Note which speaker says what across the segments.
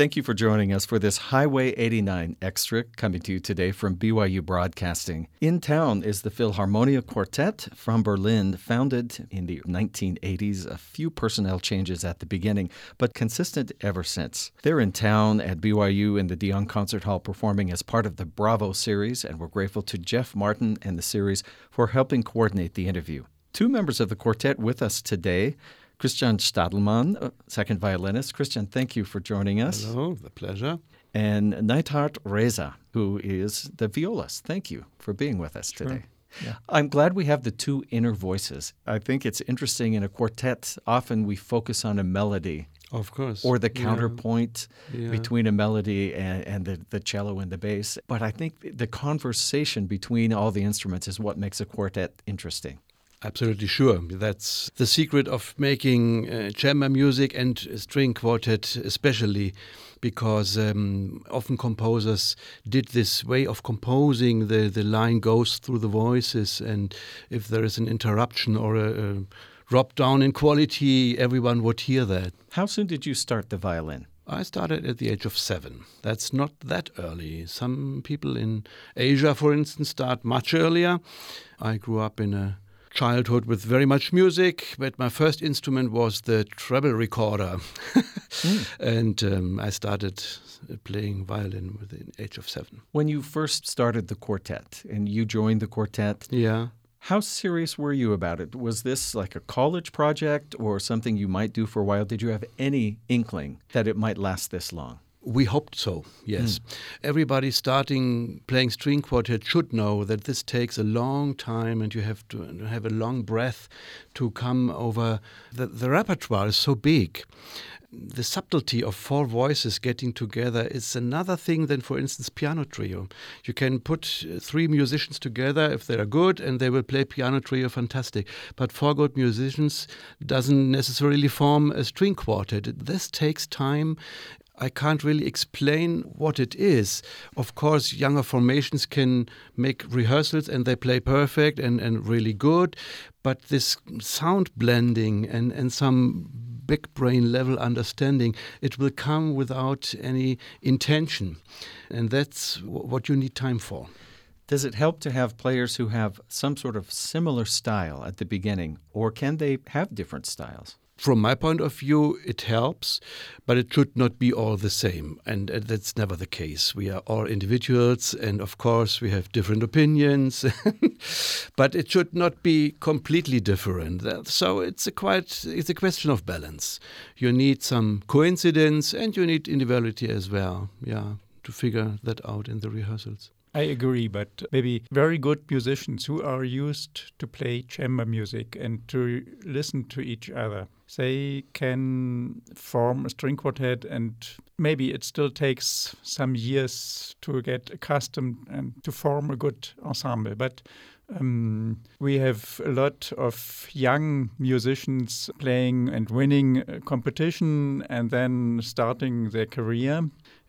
Speaker 1: Thank you for joining us for this Highway 89 extra coming to you today from BYU Broadcasting. In town is the Philharmonia Quartet from Berlin, founded in the 1980s. A few personnel changes at the beginning, but consistent ever since. They're in town at BYU in de Jong Concert Hall performing as part of the Bravo series, and we're grateful to Jeff Martin and the series for helping coordinate the interview. Two members of the quartet with us today. Christian Stadelmann, uh, second violinist. Christian, thank you for joining us.
Speaker 2: Hello, the pleasure.
Speaker 1: And Neithard Resa, who is the violist. Thank you for being with us
Speaker 2: sure.
Speaker 1: today. Yeah. I'm glad we have the two inner voices. I think it's interesting in a quartet, often we focus on a melody.
Speaker 2: Of course.
Speaker 1: Or the counterpoint yeah. Yeah. between a melody and, and the, the cello and the bass. But I think the conversation between all the instruments is what makes a quartet interesting.
Speaker 2: Absolutely sure. That's the secret of making uh, chamber music and string quartet, especially because um, often composers did this way of composing. The, the line goes through the voices, and if there is an interruption or a, a drop down in quality, everyone would hear that.
Speaker 1: How soon did you start the violin?
Speaker 2: I started at the age of seven. That's not that early. Some people in Asia, for instance, start much earlier. I grew up in a childhood with very much music, but my first instrument was the treble recorder. mm. And um, I started playing violin with the age of seven.
Speaker 1: When you first started the quartet and you joined the quartet,
Speaker 2: yeah.
Speaker 1: How serious were you about it? Was this like a college project or something you might do for a while? Did you have any inkling that it might last this long?
Speaker 2: We hoped so, yes. Mm. Everybody starting playing string quartet should know that this takes a long time and you have to have a long breath to come over. The, the repertoire is so big. The subtlety of four voices getting together is another thing than, for instance, piano trio. You can put uh, three musicians together if they are good and they will play piano trio fantastic. But four good musicians doesn't necessarily form a string quartet. This takes time I can't really explain what it is. Of course, younger formations can make rehearsals and they play perfect and, and really good, but this sound blending and, and some big brain level understanding, it will come without any intention. And that's what you need time for.
Speaker 1: Does it help to have players who have some sort of similar style at the beginning, or can they have different styles?
Speaker 2: From my point of view, it helps, but it should not be all the same. And uh, that's never the case. We are all individuals, and of course, we have different opinions, but it should not be completely different. Uh, so it's a quite it's a question of balance. You need some coincidence, and you need individuality as well. Yeah, to figure that out in the rehearsals.
Speaker 3: I agree, but maybe very good musicians who are used to play chamber music and to listen to each other. They can form a string quartet, and maybe it still takes some years to get accustomed and to form a good ensemble. But um, we have a lot of young musicians playing and winning competition and then starting their career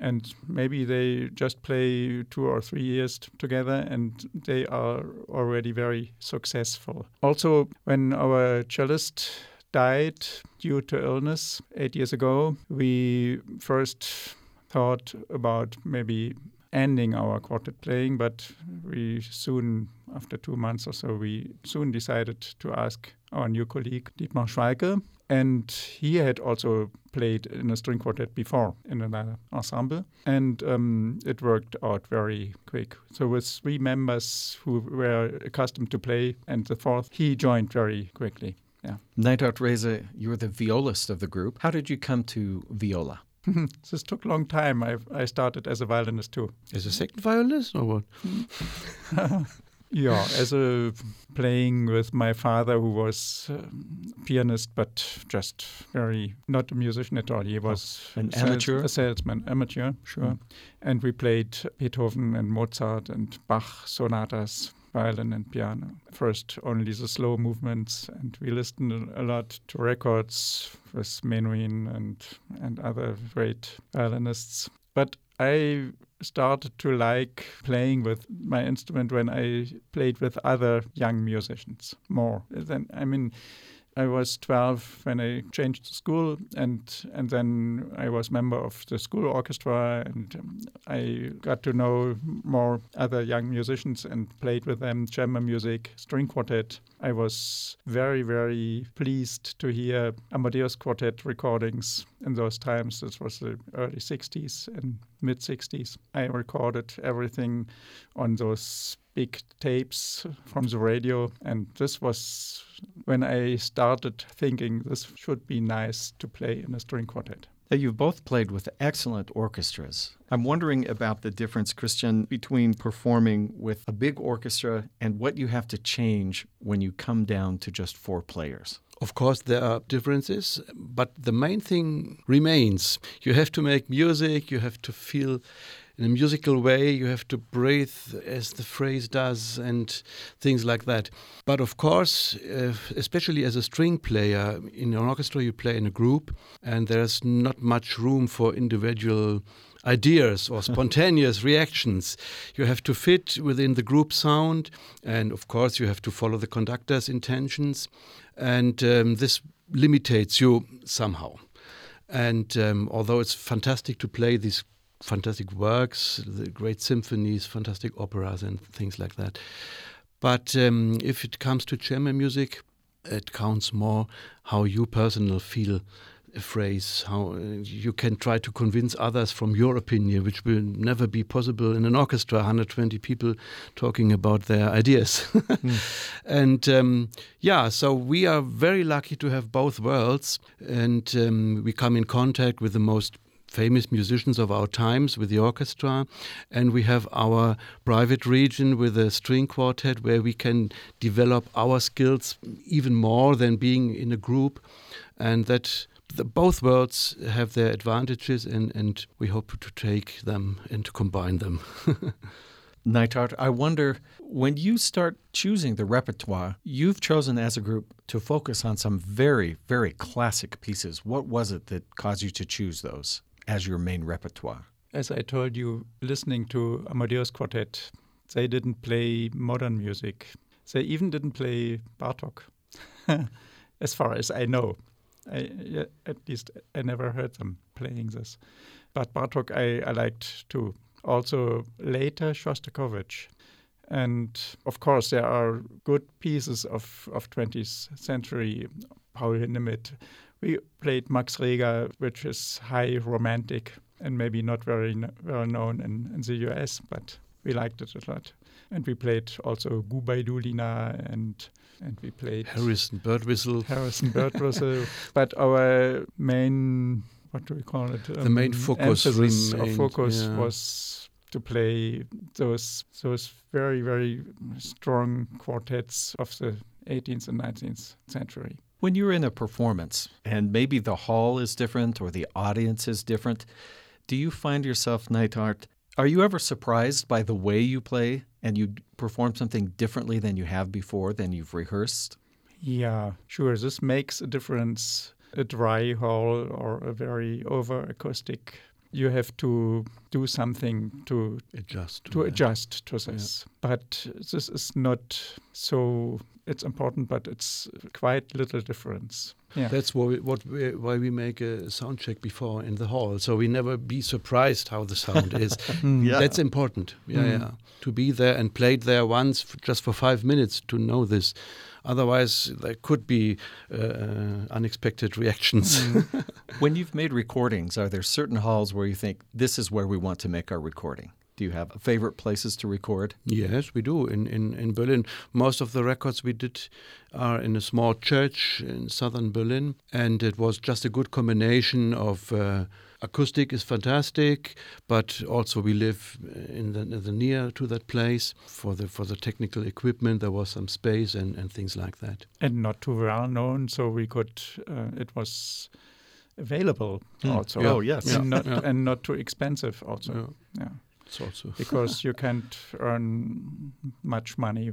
Speaker 3: and maybe they just play two or three years together and they are already very successful. Also, when our cellist died due to illness eight years ago, we first thought about maybe ending our quartet playing, but we soon, after two months or so, we soon decided to ask our new colleague, Dietmar Schwalke, and he had also played in a string quartet before in another ensemble. And um, it worked out very quick. So, with three members who were accustomed to play, and the fourth, he joined very quickly. Yeah.
Speaker 1: Neithard Resa, you're the violist of the group. How did you come to viola?
Speaker 3: this took a long time. I, I started as a violinist too.
Speaker 2: As a second violinist or what?
Speaker 3: Yeah, as a playing with my father, who was a pianist, but just very not a musician at all. He was
Speaker 1: oh, an amateur,
Speaker 3: a salesman, amateur, sure. Mm. And we played Beethoven and Mozart and Bach sonatas, violin and piano. First, only the slow movements, and we listened a lot to records with Menuhin and and other great violinists. But I started to like playing with my instrument when I played with other young musicians more. Then I mean, I was 12 when I changed school, and and then I was member of the school orchestra, and um, I got to know more other young musicians and played with them chamber music, string quartet. I was very very pleased to hear Amadeus Quartet recordings in those times. This was the early 60s and mid 60s. I recorded everything on those big tapes from the radio, and this was when I started thinking this should be nice to play in a string quartet.
Speaker 1: You've both played with excellent orchestras. I'm wondering about the difference, Christian, between performing with a big orchestra and what you have to change when you come down to just four players.
Speaker 2: Of course, there are differences, but the main thing remains. You have to make music, you have to feel in a musical way, you have to breathe as the phrase does, and things like that. But of course, uh, especially as a string player, in an orchestra, you play in a group, and there's not much room for individual ideas or spontaneous reactions. You have to fit within the group sound, and of course, you have to follow the conductor's intentions, and um, this limitates you somehow. And um, although it's fantastic to play these fantastic works, the great symphonies, fantastic operas, and things like that. But um, if it comes to chamber music, it counts more how you personally feel a phrase, how uh, you can try to convince others from your opinion, which will never be possible in an orchestra, 120 people talking about their ideas. mm. And um, yeah, so we are very lucky to have both worlds, and um, we come in contact with the most famous musicians of our times with the orchestra, and we have our private region with a string quartet where we can develop our skills even more than being in a group, and that the, both worlds have their advantages, and, and we hope to take them and to combine them.
Speaker 1: Neithard, I wonder when you start choosing the repertoire, you've chosen as a group to focus on some very, very classic pieces. What was it that caused you to choose those? As your main repertoire?
Speaker 3: As I told you, listening to Amadeus Quartet, they didn't play modern music. They even didn't play Bartok, as far as I know. I, at least I never heard them playing this. But Bartok I, I liked too. Also later Shostakovich. And of course, there are good pieces of, of 20th century, Paul Hindemith, we played Max Reger, which is high romantic and maybe not very well known in, in the US, but we liked it a lot. And we played also Gubaidulina and and we played
Speaker 2: Harrison Birtwistle.
Speaker 3: Harrison Birtwistle. but our main what do we call it?
Speaker 2: Um, the main focus
Speaker 3: emphasis remained, focus yeah. was to play those those very very strong quartets of the 18th and 19th century.
Speaker 1: When you're in a performance and maybe the hall is different or the audience is different, do you find yourself, Neithard, are you ever surprised by the way you play and you perform something differently than you have before, than you've rehearsed?
Speaker 3: Yeah, sure. This makes a difference. A dry hall or a very over acoustic you have to do something to
Speaker 2: adjust to,
Speaker 3: to adjust to this. Yeah. But this is not so. It's important, but it's quite little difference.
Speaker 2: Yeah. That's why we, what we, why we make a sound check before in the hall, so we never be surprised how the sound is. Mm. yeah. That's important. Yeah, mm. yeah. To be there and played there once just for five minutes to know this. Otherwise, there could be uh, unexpected reactions. Mm.
Speaker 1: when you've made recordings, are there certain halls where you think this is where we want to make our recording? Do you have favorite places to record?
Speaker 2: Yes, we do. In, in, in Berlin, most of the records we did are in a small church in southern Berlin, and it was just a good combination of. Uh, acoustic is fantastic, but also we live in the, in the, near to that place for the for the technical equipment. There was some space and, and things like that,
Speaker 3: and not too well known, so we could. Uh, it was available mm. also.
Speaker 1: Oh yes,
Speaker 3: and, yeah. Not, yeah. and not too expensive also. Yeah. yeah.
Speaker 2: Also
Speaker 3: because you can't earn much money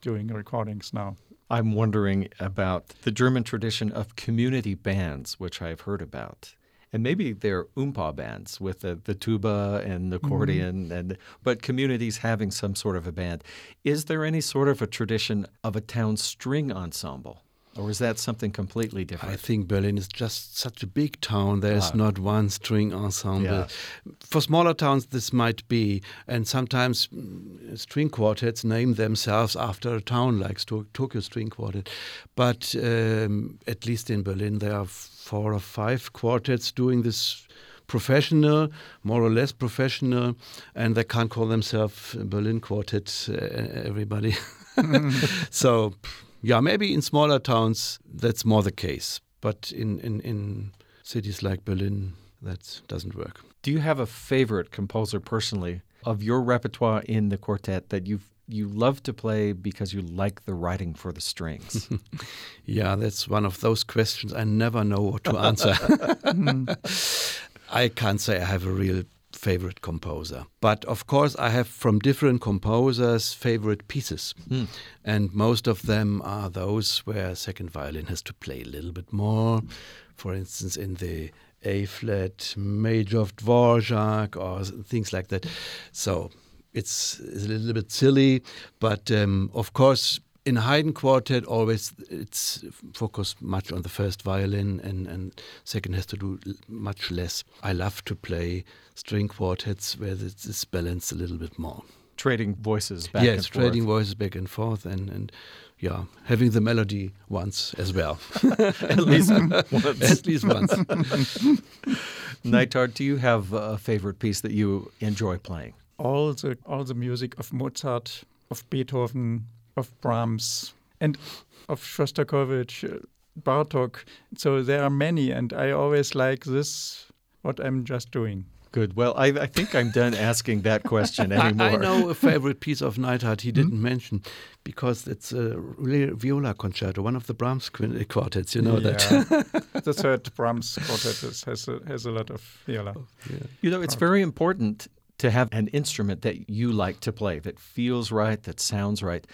Speaker 3: doing recordings now.
Speaker 1: I'm wondering about the German tradition of community bands, which I've heard about and maybe they're oompa bands with the, the tuba and the mm-hmm. accordion mm-hmm. and but communities having some sort of a band is there any sort of a tradition of a town string ensemble Or is that something completely different?
Speaker 2: I think Berlin is just such a big town. There's
Speaker 1: Ah.
Speaker 2: not one string ensemble.
Speaker 1: Yeah.
Speaker 2: For smaller towns, this might be, and sometimes mm, string quartets name themselves after a town, like Sto- Tokyo String Quartet. But um, at least in Berlin, there are four or five quartets doing this professional, more or less professional, and they can't call themselves Berlin Quartet. Uh, everybody. so, yeah, maybe in smaller towns that's more the case, but in in, in cities like Berlin, that doesn't work.
Speaker 1: Do you have a favorite composer personally of your repertoire in the quartet that you you love to play because you like the writing for the strings?
Speaker 2: Yeah, that's one of those questions I never know what to answer. Mm. I can't say I have a real favorite composer, but of course I have from different composers favorite pieces, and most of them are those where second violin has to play a little bit more. For instance, in the A flat major of Dvorak or things like that. So it's, it's a little bit silly, but um, of course in Haydn quartet always it's focused much on the first violin and, and second has to do much less. I love to play string quartets where it's, it's balanced a little bit more.
Speaker 1: Trading voices back
Speaker 2: yes,
Speaker 1: and forth.
Speaker 2: trading voices back and forth and, and yeah, having the melody once as well.
Speaker 1: At least once.
Speaker 2: At least once.
Speaker 1: Neithard, do you have a favorite piece that you enjoy playing?
Speaker 3: all the all the music of Mozart, of Beethoven, of Brahms, and of Shostakovich, uh, Bartok. So there are many, and I always like this. What I'm just doing.
Speaker 1: Good. Well, I, I think I'm done asking that question anymore.
Speaker 2: I know a favorite piece of Neithard he didn't mention because it's a viola concerto, one of the Brahms quartets. You know that.
Speaker 3: Yeah. the third Brahms quartet is, has a, has a lot of viola. Yeah.
Speaker 1: You know, it's very important to have an instrument that you like to play, that feels right, that sounds right.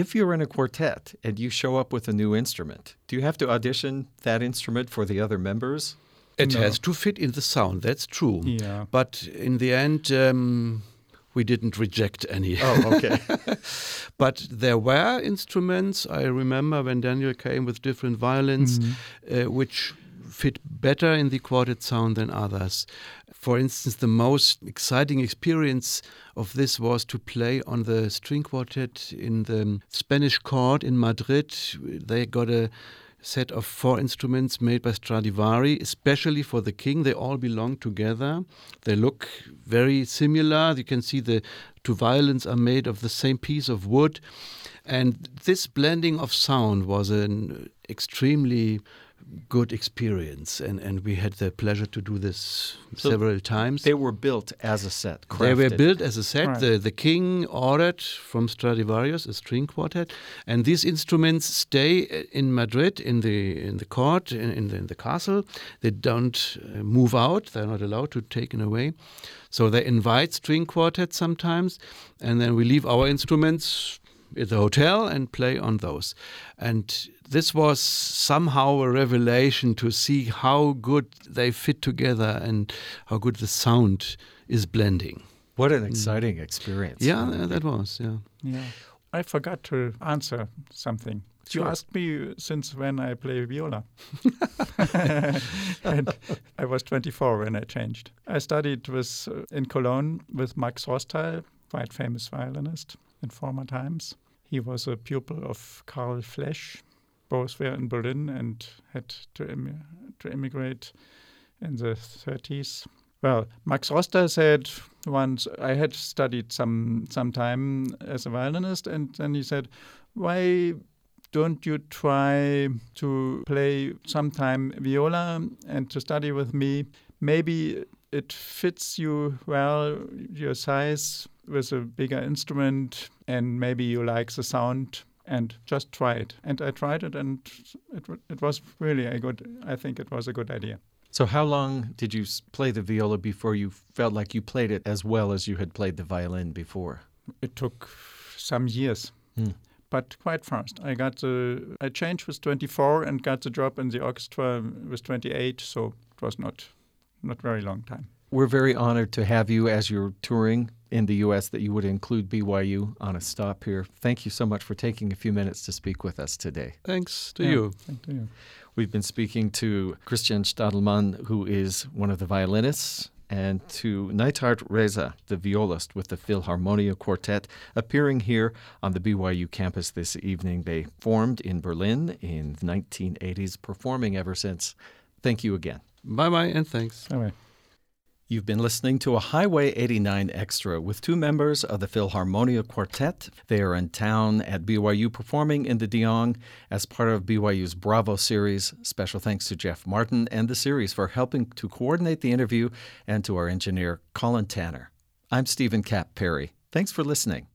Speaker 1: If you're in a quartet and you show up with a new instrument, do you have to audition that instrument for the other members?
Speaker 2: It
Speaker 3: No.
Speaker 2: has to fit in the sound. That's true.
Speaker 3: Yeah.
Speaker 2: But in the end, um, we didn't reject any.
Speaker 1: Oh, okay.
Speaker 2: But there were instruments. I remember when Daniel came with different violins, uh, which fit better in the quartet sound than others. For instance, the most exciting experience of this was to play on the string quartet in the Spanish court in Madrid. They got a set of four instruments made by Stradivari, especially for the king. They all belong together. They look very similar. You can see the two violins are made of the same piece of wood. And this blending of sound was an extremely good experience. And, and we had the pleasure to do this
Speaker 1: So
Speaker 2: several times.
Speaker 1: They were built as a set.
Speaker 2: They were built as a set.
Speaker 3: Right.
Speaker 2: The, the king ordered from Stradivarius a string quartet, and these instruments stay uh, in Madrid in the in the court in, in, the, in the castle. They don't uh, move out. They're not allowed to taken away. So they invite string quartets sometimes, and then we leave our instruments at the hotel and play on those. And this was somehow a revelation to see how good they fit together and how good the sound is blending.
Speaker 1: What an exciting experience.
Speaker 2: Yeah, tha- that was, yeah.
Speaker 3: Yeah. I forgot to answer something. You asked me since when I play viola. and I was 24 when I changed. I studied with uh, in Cologne with Max Rostal, quite famous violinist in former times. He was a pupil of Carl Flesch. Both were in Berlin and had to, emi- to immigrate in the 30s. Well, Max Rostal said once I had studied some some time as a violinist, and then he said, "Why don't you try to play sometime viola and to study with me? Maybe it fits you well, your size with a bigger instrument, and maybe you like the sound." And just try it. And I tried it, and it, it was really a good. I think it was a good idea.
Speaker 1: So, how long did you play the viola before you felt like you played it as well as you had played the violin before?
Speaker 3: it took some years,
Speaker 1: Hmm.
Speaker 3: but quite fast. I got the I changed with 24 and got the job in the orchestra with 28, so it was not not very long time.
Speaker 1: We're very honored to have you as you're touring in the U.S. that you would include BYU on a stop here. Thank you so much for taking a few minutes to speak with us today.
Speaker 2: Thanks to
Speaker 3: Yeah,
Speaker 2: you.
Speaker 3: Thank you.
Speaker 1: We've been speaking to Christian Stadelmann, who is one of the violinists, and to Neithard Resa, the violist with the Philharmonia Quartet, appearing here on the BYU campus this evening. They formed in Berlin in the 1980s, performing ever since. Thank you again.
Speaker 2: Bye bye and thanks.
Speaker 3: Bye-bye.
Speaker 1: You've been listening to a Highway 89 Extra with two members of the Philharmonia Quartet. They are in town at BYU performing in the de Jong as part of BYU's Bravo series. Special thanks to Jeff Martin and the series for helping to coordinate the interview and to our engineer, Colin Tanner. I'm Steven Kapp Perry. Thanks for listening.